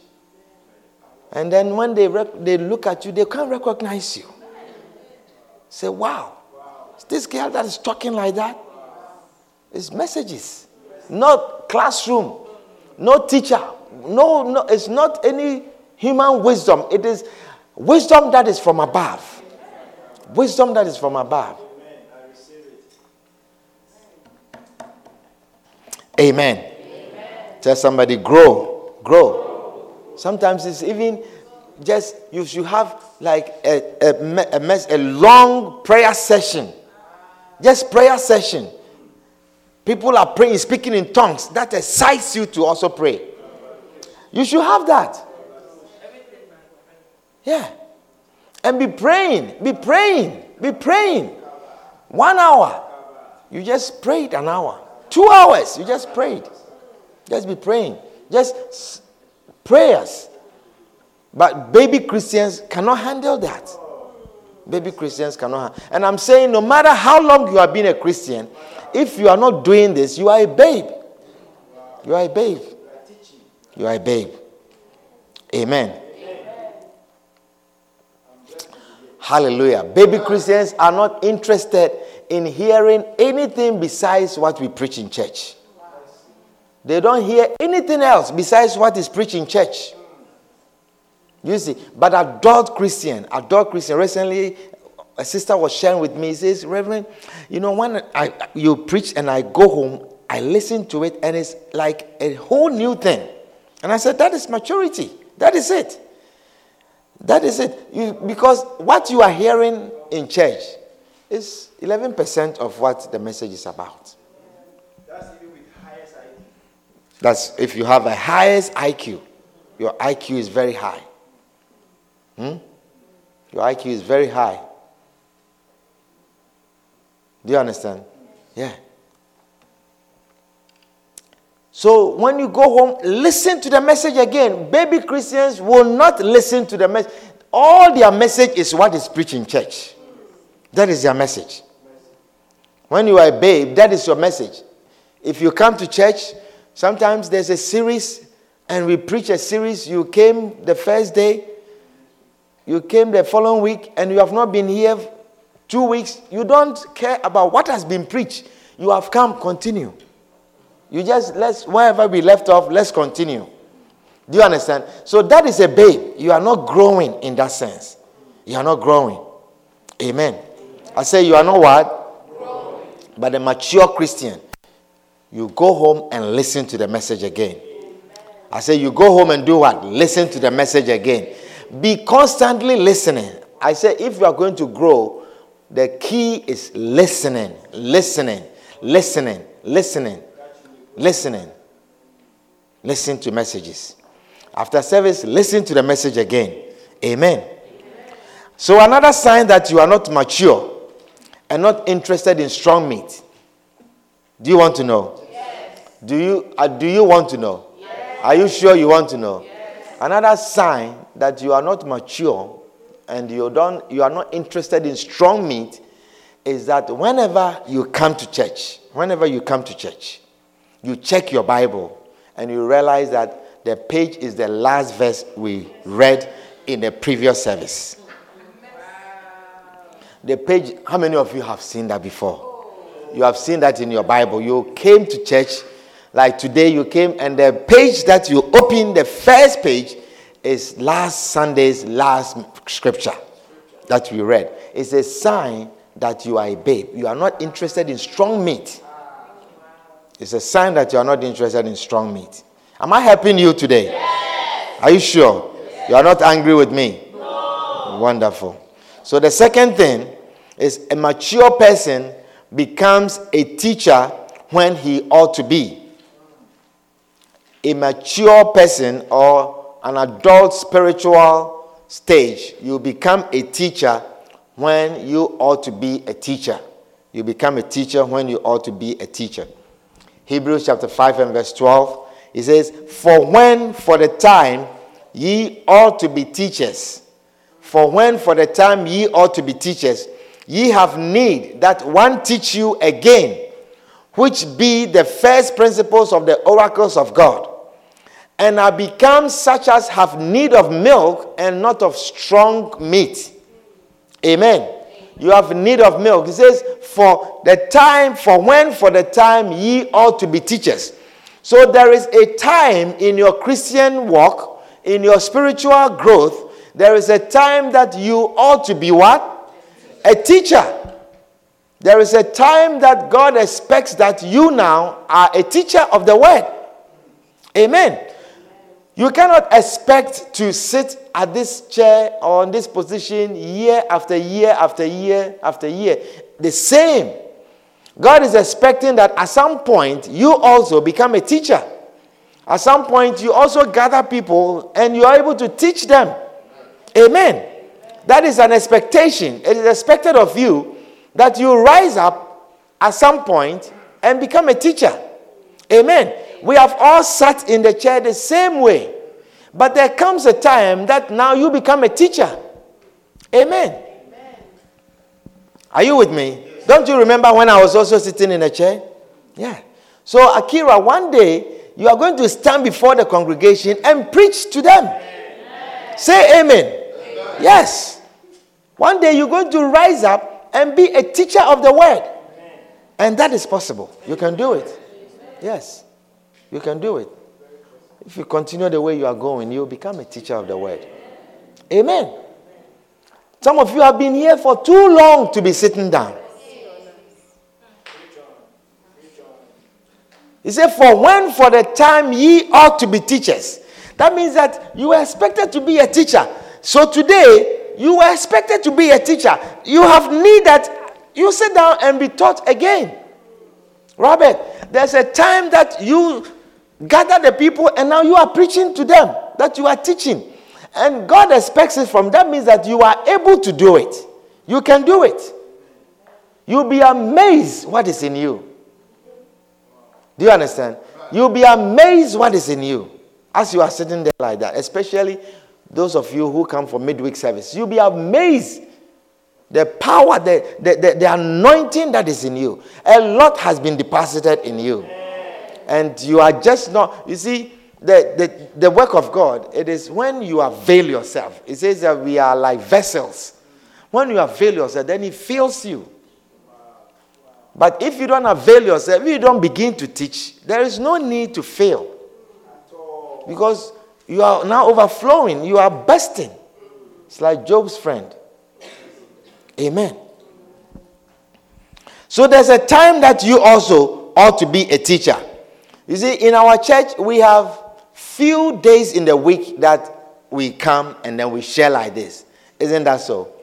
And then when they, rec- they look at you, they can't recognize you. Say, wow, is this girl that is talking like that? It's messages, not classroom, no teacher, no, no, it's not any human wisdom. It is wisdom that is from above. Wisdom that is from above. Amen. Amen. Tell somebody, grow, grow. Sometimes it's even just you should have like a, a, a, mess, a long prayer session. Just prayer session. People are praying, speaking in tongues. That excites you to also pray. You should have that. Yeah. And be praying, be praying, be praying. One hour. You just prayed an hour. Two hours. You just prayed. Just be praying. Just prayers. But baby Christians cannot handle that. Baby Christians cannot. and I'm saying, no matter how long you have been a Christian, if you are not doing this, you are a babe. You are a babe. You are a babe. Amen. Amen. Hallelujah. Baby Christians are not interested in hearing anything besides what we preach in church. They don't hear anything else besides what is preached in church. You see, but adult Christian, adult Christian, recently a sister was sharing with me, says, Reverend, you know, when I you preach and I go home, I listen to it and it's like a whole new thing. And I said, That is maturity. That is it. That is it. You, because what you are hearing in church is 11% of what the message is about. That's even with highest IQ. That's if you have a highest IQ, your IQ is very high. Hmm? Your IQ is very high. Do you understand? Yeah. So when you go home, listen to the message again. Baby Christians will not listen to the message. All their message is what is preached in church. That is their message. When you are a babe, that is your message. If you come to church, sometimes there's a series and we preach a series. You came the first day, you came the following week, and you have not been here two weeks. You don't care about what has been preached. You have come, continue. You just let's wherever we left off, let's continue. Do you understand? So that is a babe. You are not growing in that sense. You are not growing. Amen. I say you are not what? But a mature Christian, you go home and listen to the message again. I say you go home and do what? Listen to the message again. Be constantly listening. I say if you are going to grow, the key is listening, listening, listening, listening listening. Listen to messages. After service, listen to the message again. Amen. Amen. So, another sign that you are not mature and not interested in strong meat. Do you want to know? Yes. Do you, uh, do you want to know? Yes. Are you sure you want to know? Yes. Another sign that you are not mature and you, don't, you are not interested in strong meat is that whenever you come to church, whenever you come to church, you check your Bible and you realize that the page is the last verse we read in the previous service. The page, how many of you have seen that before? You have seen that in your Bible. You came to church, like today you came, and the page that you open, the first page, is last Sunday's last scripture that we read. It's a sign that you are a babe. You are not interested in strong meat. It's a sign that you are not interested in strong meat. Am I helping you today? Yes. Are you sure? Yes. You are not angry with me? No. Wonderful. So the second thing is a mature person becomes a teacher when he ought to be. A mature person or an adult spiritual stage, you become a teacher when you ought to be a teacher. You become a teacher when you ought to be a teacher. Hebrews chapter 5 and verse 12, it says, For when for the time ye ought to be teachers, for when for the time ye ought to be teachers, ye have need that one teach you again, which be the first principles of the oracles of God, and are become such as have need of milk and not of strong meat. Amen. You have need of milk. He says, For the time, for when, for the time ye ought to be teachers. So there is a time in your Christian walk, in your spiritual growth, there is a time that you ought to be what? A teacher. There is a time that God expects that you now are a teacher of the word. Amen. You cannot expect to sit at this chair or in this position year after year after year after year. The same. God is expecting that at some point you also become a teacher. At some point you also gather people and you are able to teach them. Amen. That is an expectation. It is expected of you that you rise up at some point and become a teacher. Amen. We have all sat in the chair the same way. But there comes a time that now you become a teacher. Amen. Amen. Are you with me? Yes. Don't you remember when I was also sitting in a chair? Yeah. So, Akira, one day you are going to stand before the congregation and preach to them. Amen. Say amen. amen. Yes. One day you're going to rise up and be a teacher of the word. And that is possible. You can do it. Yes. You can do it. If you continue the way you are going, you'll become a teacher of the word. Amen. Some of you have been here for too long to be sitting down. He said, For when for the time ye ought to be teachers. That means that you were expected to be a teacher. So today, you were expected to be a teacher. You have need that you sit down and be taught again. Robert, there's a time that you gather the people and now you are preaching to them, that you are teaching. And God expects it from that means that you are able to do it. You can do it. You'll be amazed what is in you. Do you understand? You'll be amazed what is in you as you are sitting there like that, especially those of you who come for midweek service. You'll be amazed the power, the, the, the, the anointing that is in you. A lot has been deposited in you. And you are just not, you see, the, the, the work of God, it is when you avail yourself. It says that we are like vessels. When you avail yourself, then He fills you. But if you don't avail yourself, you don't begin to teach, there is no need to fail. Because you are now overflowing, you are bursting. It's like Job's friend. Amen. So there's a time that you also ought to be a teacher. You see, in our church, we have few days in the week that we come and then we share like this. Isn't that so?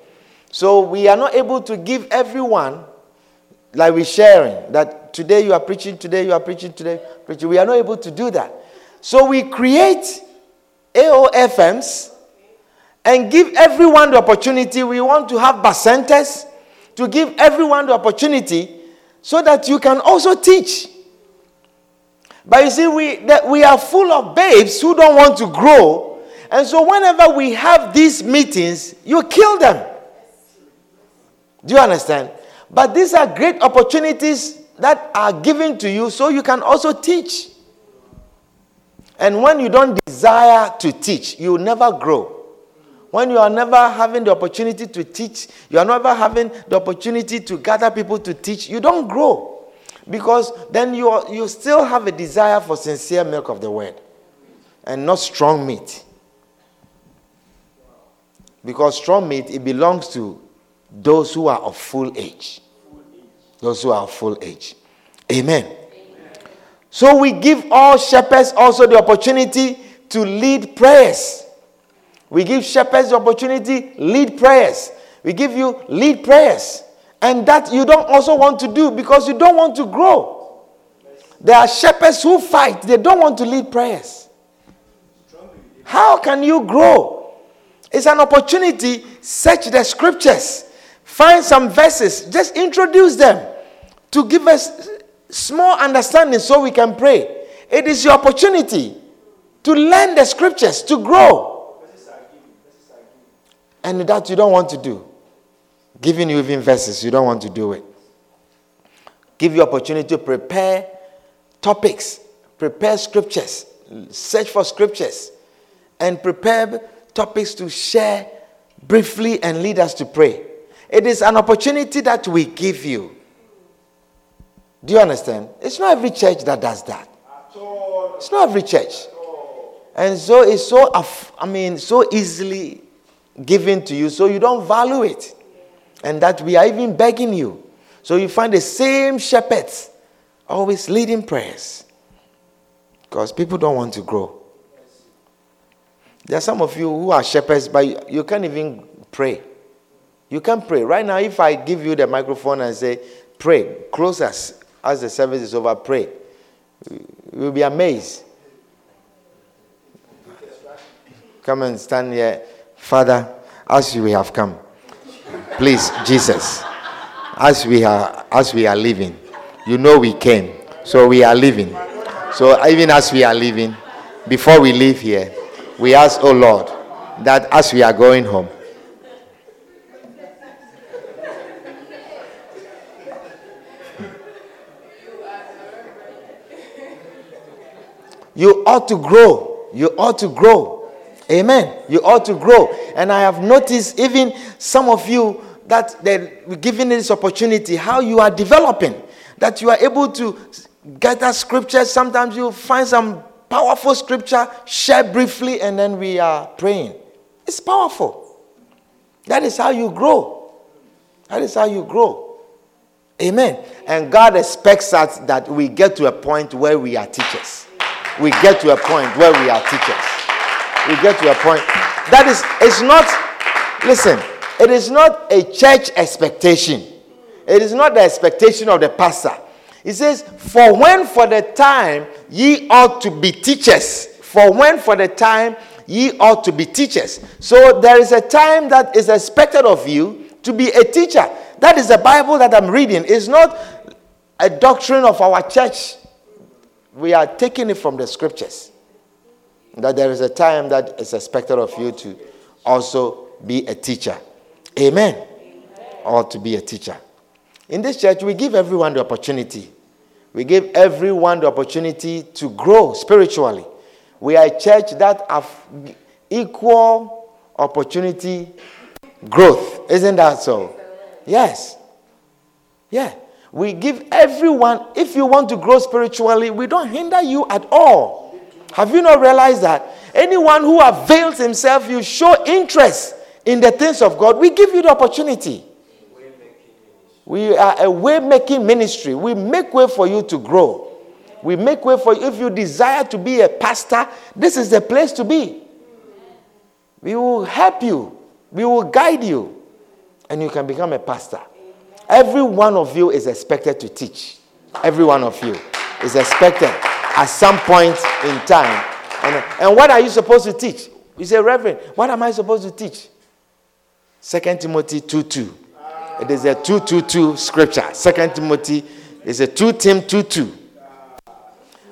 So we are not able to give everyone like we're sharing that today you are preaching, today you are preaching, today preaching. We are not able to do that. So we create AOFMs and give everyone the opportunity. We want to have bacentas to give everyone the opportunity so that you can also teach. But you see, we, that we are full of babes who don't want to grow. And so whenever we have these meetings, you kill them. Do you understand? But these are great opportunities that are given to you so you can also teach. And when you don't desire to teach, you never grow. when you are never having the opportunity to teach, you are never having the opportunity to gather people to teach, you don't grow. Because then you, are, you still have a desire for sincere milk of the word and not strong meat. Because strong meat, it belongs to those who are of full age. Those who are of full age. Amen. So we give all shepherds also the opportunity to lead prayers. We give shepherds the opportunity, lead prayers. We give you lead prayers. And that you don't also want to do because you don't want to grow. There are shepherds who fight, they don't want to lead prayers. How can you grow? It's an opportunity. Search the scriptures, find some verses, just introduce them to give us small understanding so we can pray. It is your opportunity to learn the scriptures, to grow and that you don't want to do. Giving you even verses, you don't want to do it. Give you opportunity to prepare topics, prepare scriptures, search for scriptures, and prepare topics to share briefly and lead us to pray. It is an opportunity that we give you. Do you understand? It's not every church that does that. It's not every church. And so it's so, I mean, so easily given to you, so you don't value it. And that we are even begging you. So you find the same shepherds always leading prayers. Because people don't want to grow. There are some of you who are shepherds, but you can't even pray. You can't pray. Right now, if I give you the microphone and say, pray, close us as the service is over, pray, you'll be amazed. Come and stand here Father, as we have come, please, Jesus, as we are as we are living, you know we came, so we are living. So even as we are living, before we leave here, we ask, oh Lord, that as we are going home, you ought to grow. You ought to grow. Amen. You ought to grow. And I have noticed even some of you that they're given this opportunity, how you are developing, that you are able to gather scriptures. Sometimes you find some powerful scripture, share briefly, and then we are praying. It's powerful. That is how you grow. That is how you grow. Amen. And God expects us that we get to a point where we are teachers. We get to a point where we are teachers we get to a point. That is, it's not, listen, it is not a church expectation. It is not the expectation of the pastor. He says, For when for the time ye ought to be teachers. For when for the time ye ought to be teachers. So there is a time that is expected of you to be a teacher. That is the Bible that I'm reading. It's not a doctrine of our church. We are taking it from the scriptures that there is a time that is expected of you to also be a teacher. Amen. Or to be a teacher. In this church, we give everyone the opportunity. We give everyone the opportunity to grow spiritually. We are a church that have equal opportunity growth. Isn't that so? Yes. Yeah. We give everyone, if you want to grow spiritually, we don't hinder you at all. Have you not realized that? Anyone who avails himself, you show interest in the things of God, we give you the opportunity. We are a way making ministry. We make way for you to grow. We make way for you. If you desire to be a pastor, this is the place to be. We will help you, we will guide you, and you can become a pastor. Every one of you is expected to teach. Every one of you is expected at some point in time. And, and what are you supposed to teach? You say, Reverend, what am I supposed to teach? 2 Timothy 2 2. It is a 2 2 2 scripture. 2 Timothy is a 2 Tim 2 2.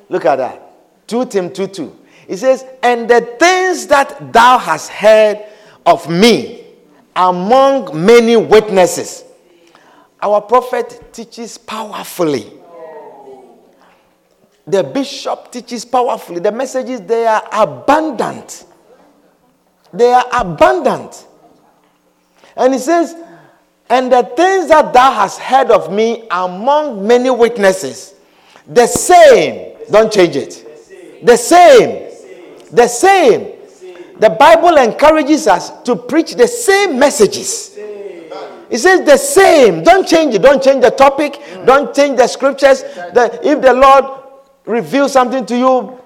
Look at that. 2 Tim 2 2. It says, And the things that thou hast heard of me among many witnesses. Our prophet teaches powerfully the bishop teaches powerfully. The messages they are abundant. They are abundant. And he says, And the things that thou hast heard of me among many witnesses, the same, don't change it. The same, the same. The Bible encourages us to preach the same messages. It says the same. Don't change it. Don't change the topic. Don't change the scriptures. The, if the Lord reveals something to you,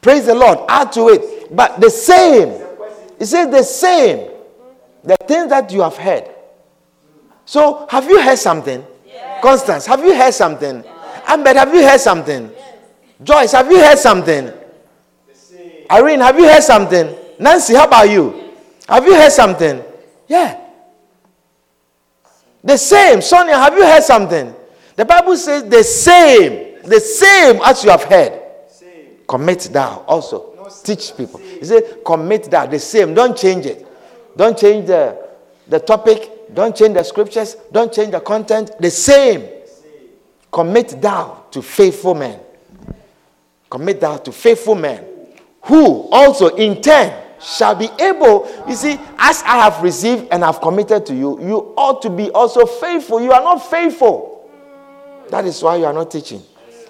praise the Lord. Add to it. But the same. It says the same. The things that you have heard. So, have you heard something? Yes. Constance, have you heard something? Yes. Ambed, have you heard something? Yes. Joyce, have you heard something? Irene, have you heard something? Nancy, how about you? Have you heard something? Yeah. The same. Sonia, have you heard something? The Bible says the same. The same as you have heard. Same. Commit thou also. No, Teach people. He said, commit thou. The same. Don't change it. Don't change the, the topic. Don't change the scriptures. Don't change the content. The same. same. Commit thou to faithful men. Commit thou to faithful men who also in turn shall be able. You see, as I have received and have committed to you, you ought to be also faithful. You are not faithful. That is why you are not teaching.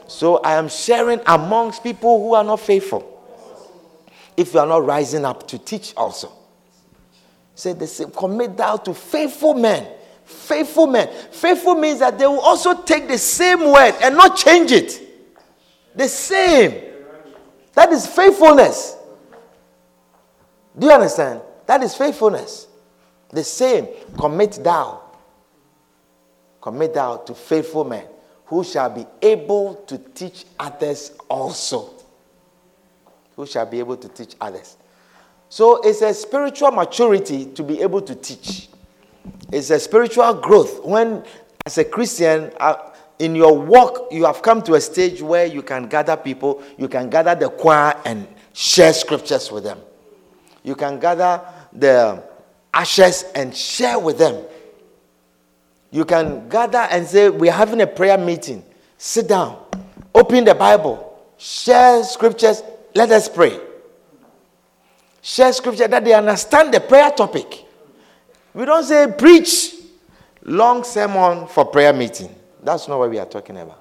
So I am sharing amongst people who are not faithful. If you are not rising up to teach also. Say the same, commit thou to faithful men. Faithful men. Faithful means that they will also take the same word and not change it. The same. That is faithfulness. Do you understand? That is faithfulness. The same, commit thou. Commit thou to faithful men who shall be able to teach others also. Who shall be able to teach others. So it's a spiritual maturity to be able to teach. It's a spiritual growth. When, as a Christian, uh, in your walk, you have come to a stage where you can gather people, you can gather the choir and share scriptures with them. You can gather the ashes and share with them. You can gather and say, We're having a prayer meeting. Sit down, open the Bible, share scriptures, let us pray share scripture that they understand the prayer topic. We don't say preach long sermon for prayer meeting. That's not what we are talking about.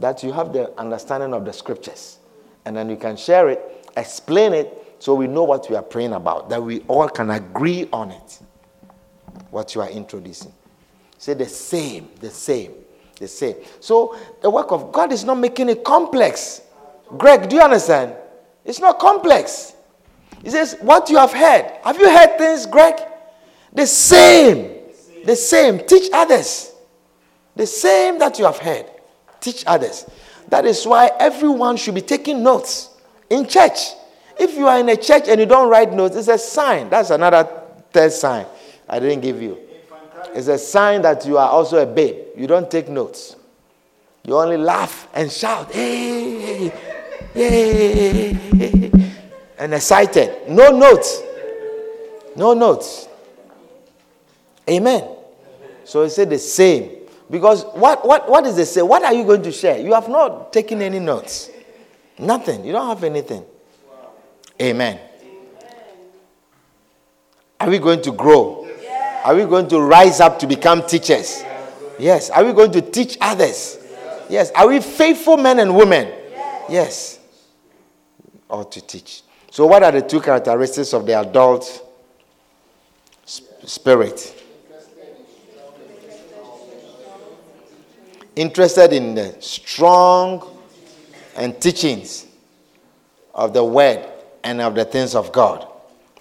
That you have the understanding of the scriptures. And then you can share it, explain it, so we know what we are praying about, that we all can agree on it. What you are introducing. Say the same, the same, the same. So the work of God is not making it complex. Greg, do you understand? It's not complex. He says, What you have heard. Have you heard things, Greg? The same. The same. Teach others. The same that you have heard. Teach others. That is why everyone should be taking notes in church. If you are in a church and you don't write notes, it's a sign. That's another third sign I didn't give you. It's a sign that you are also a babe. You don't take notes. You only laugh and shout, hey, hey, hey and excited. No notes. No notes. Amen. So he said the same. Because what, what, what is the same? What are you going to share? You have not taken any notes. Nothing. You don't have anything. Amen. Are we going to grow? Are we going to rise up to become teachers? Yes. Are we going to teach others? Yes. Are we faithful men and women? Yes. Or to teach. So, what are the two characteristics of the adult spirit? Interested in the strong and teachings of the word and of the things of God.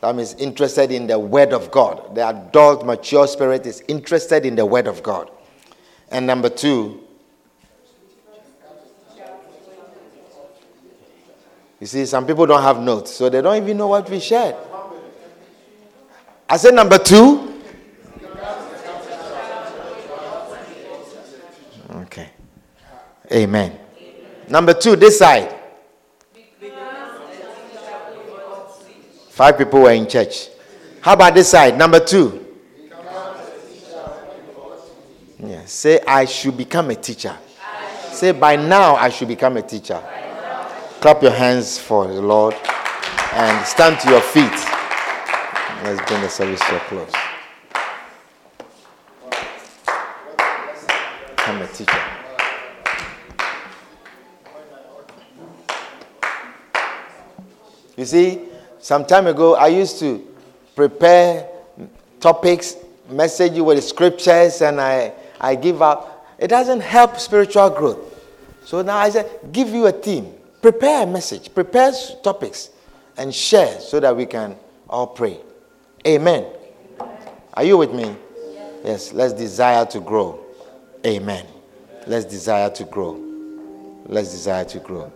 That means interested in the word of God. The adult, mature spirit is interested in the word of God. And number two, You see, some people don't have notes, so they don't even know what we shared. I said number two. Okay. Amen. Number two, this side. Five people were in church. How about this side? Number two. Yeah. Say, I should become a teacher. Say, by now I should become a teacher. Clap your hands for the Lord and stand to your feet. Let's bring the service to a close. I'm a teacher. You see, some time ago, I used to prepare topics, message you with scriptures, and I, I give up. It doesn't help spiritual growth. So now I said, give you a theme. Prepare a message, prepare topics, and share so that we can all pray. Amen. Are you with me? Yes, let's desire to grow. Amen. Let's desire to grow. Let's desire to grow.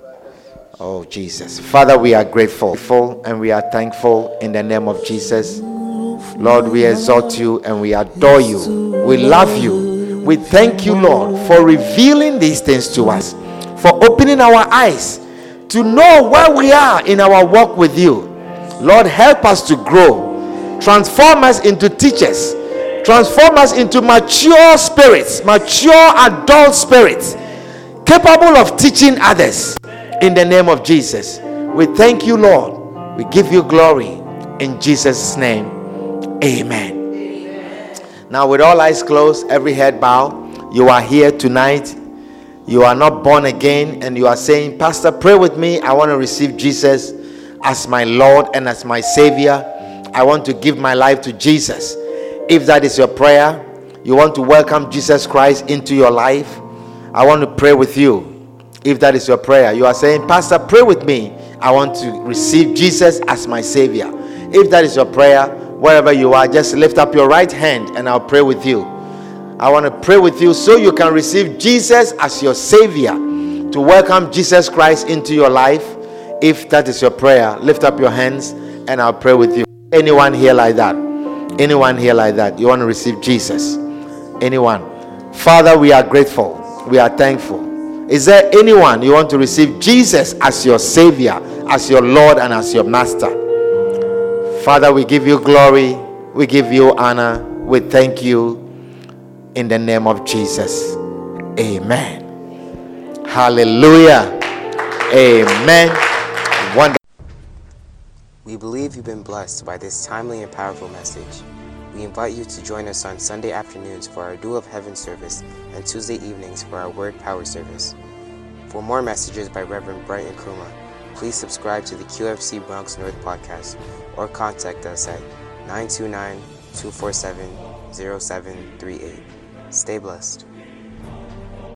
Oh, Jesus. Father, we are grateful and we are thankful in the name of Jesus. Lord, we exalt you and we adore you. We love you. We thank you, Lord, for revealing these things to us, for opening our eyes to know where we are in our walk with you. Lord, help us to grow. Transform us into teachers. Transform us into mature spirits, mature adult spirits, capable of teaching others in the name of Jesus. We thank you, Lord. We give you glory in Jesus' name. Amen. Amen. Now, with all eyes closed, every head bowed, you are here tonight. You are not born again, and you are saying, Pastor, pray with me. I want to receive Jesus as my Lord and as my Savior. I want to give my life to Jesus. If that is your prayer, you want to welcome Jesus Christ into your life, I want to pray with you if that is your prayer, you are saying, Pastor, pray with me. I want to receive Jesus as my Savior. If that is your prayer, wherever you are, just lift up your right hand and I'll pray with you. I want to pray with you so you can receive Jesus as your Savior, to welcome Jesus Christ into your life. If that is your prayer, lift up your hands and I'll pray with you. Anyone here like that? Anyone here like that? You want to receive Jesus? Anyone? Father, we are grateful. We are thankful is there anyone you want to receive Jesus as your Savior, as your Lord, and as your Master? Father, we give you glory, we give you honor, we thank you in the name of Jesus. Amen. Hallelujah. Amen. Wonderful. We believe you've been blessed by this timely and powerful message. We invite you to join us on Sunday afternoons for our Dew of Heaven service and Tuesday evenings for our Word Power service. For more messages by Reverend Brian Nkrumah, please subscribe to the QFC Bronx North podcast or contact us at 929 247 0738. Stay blessed.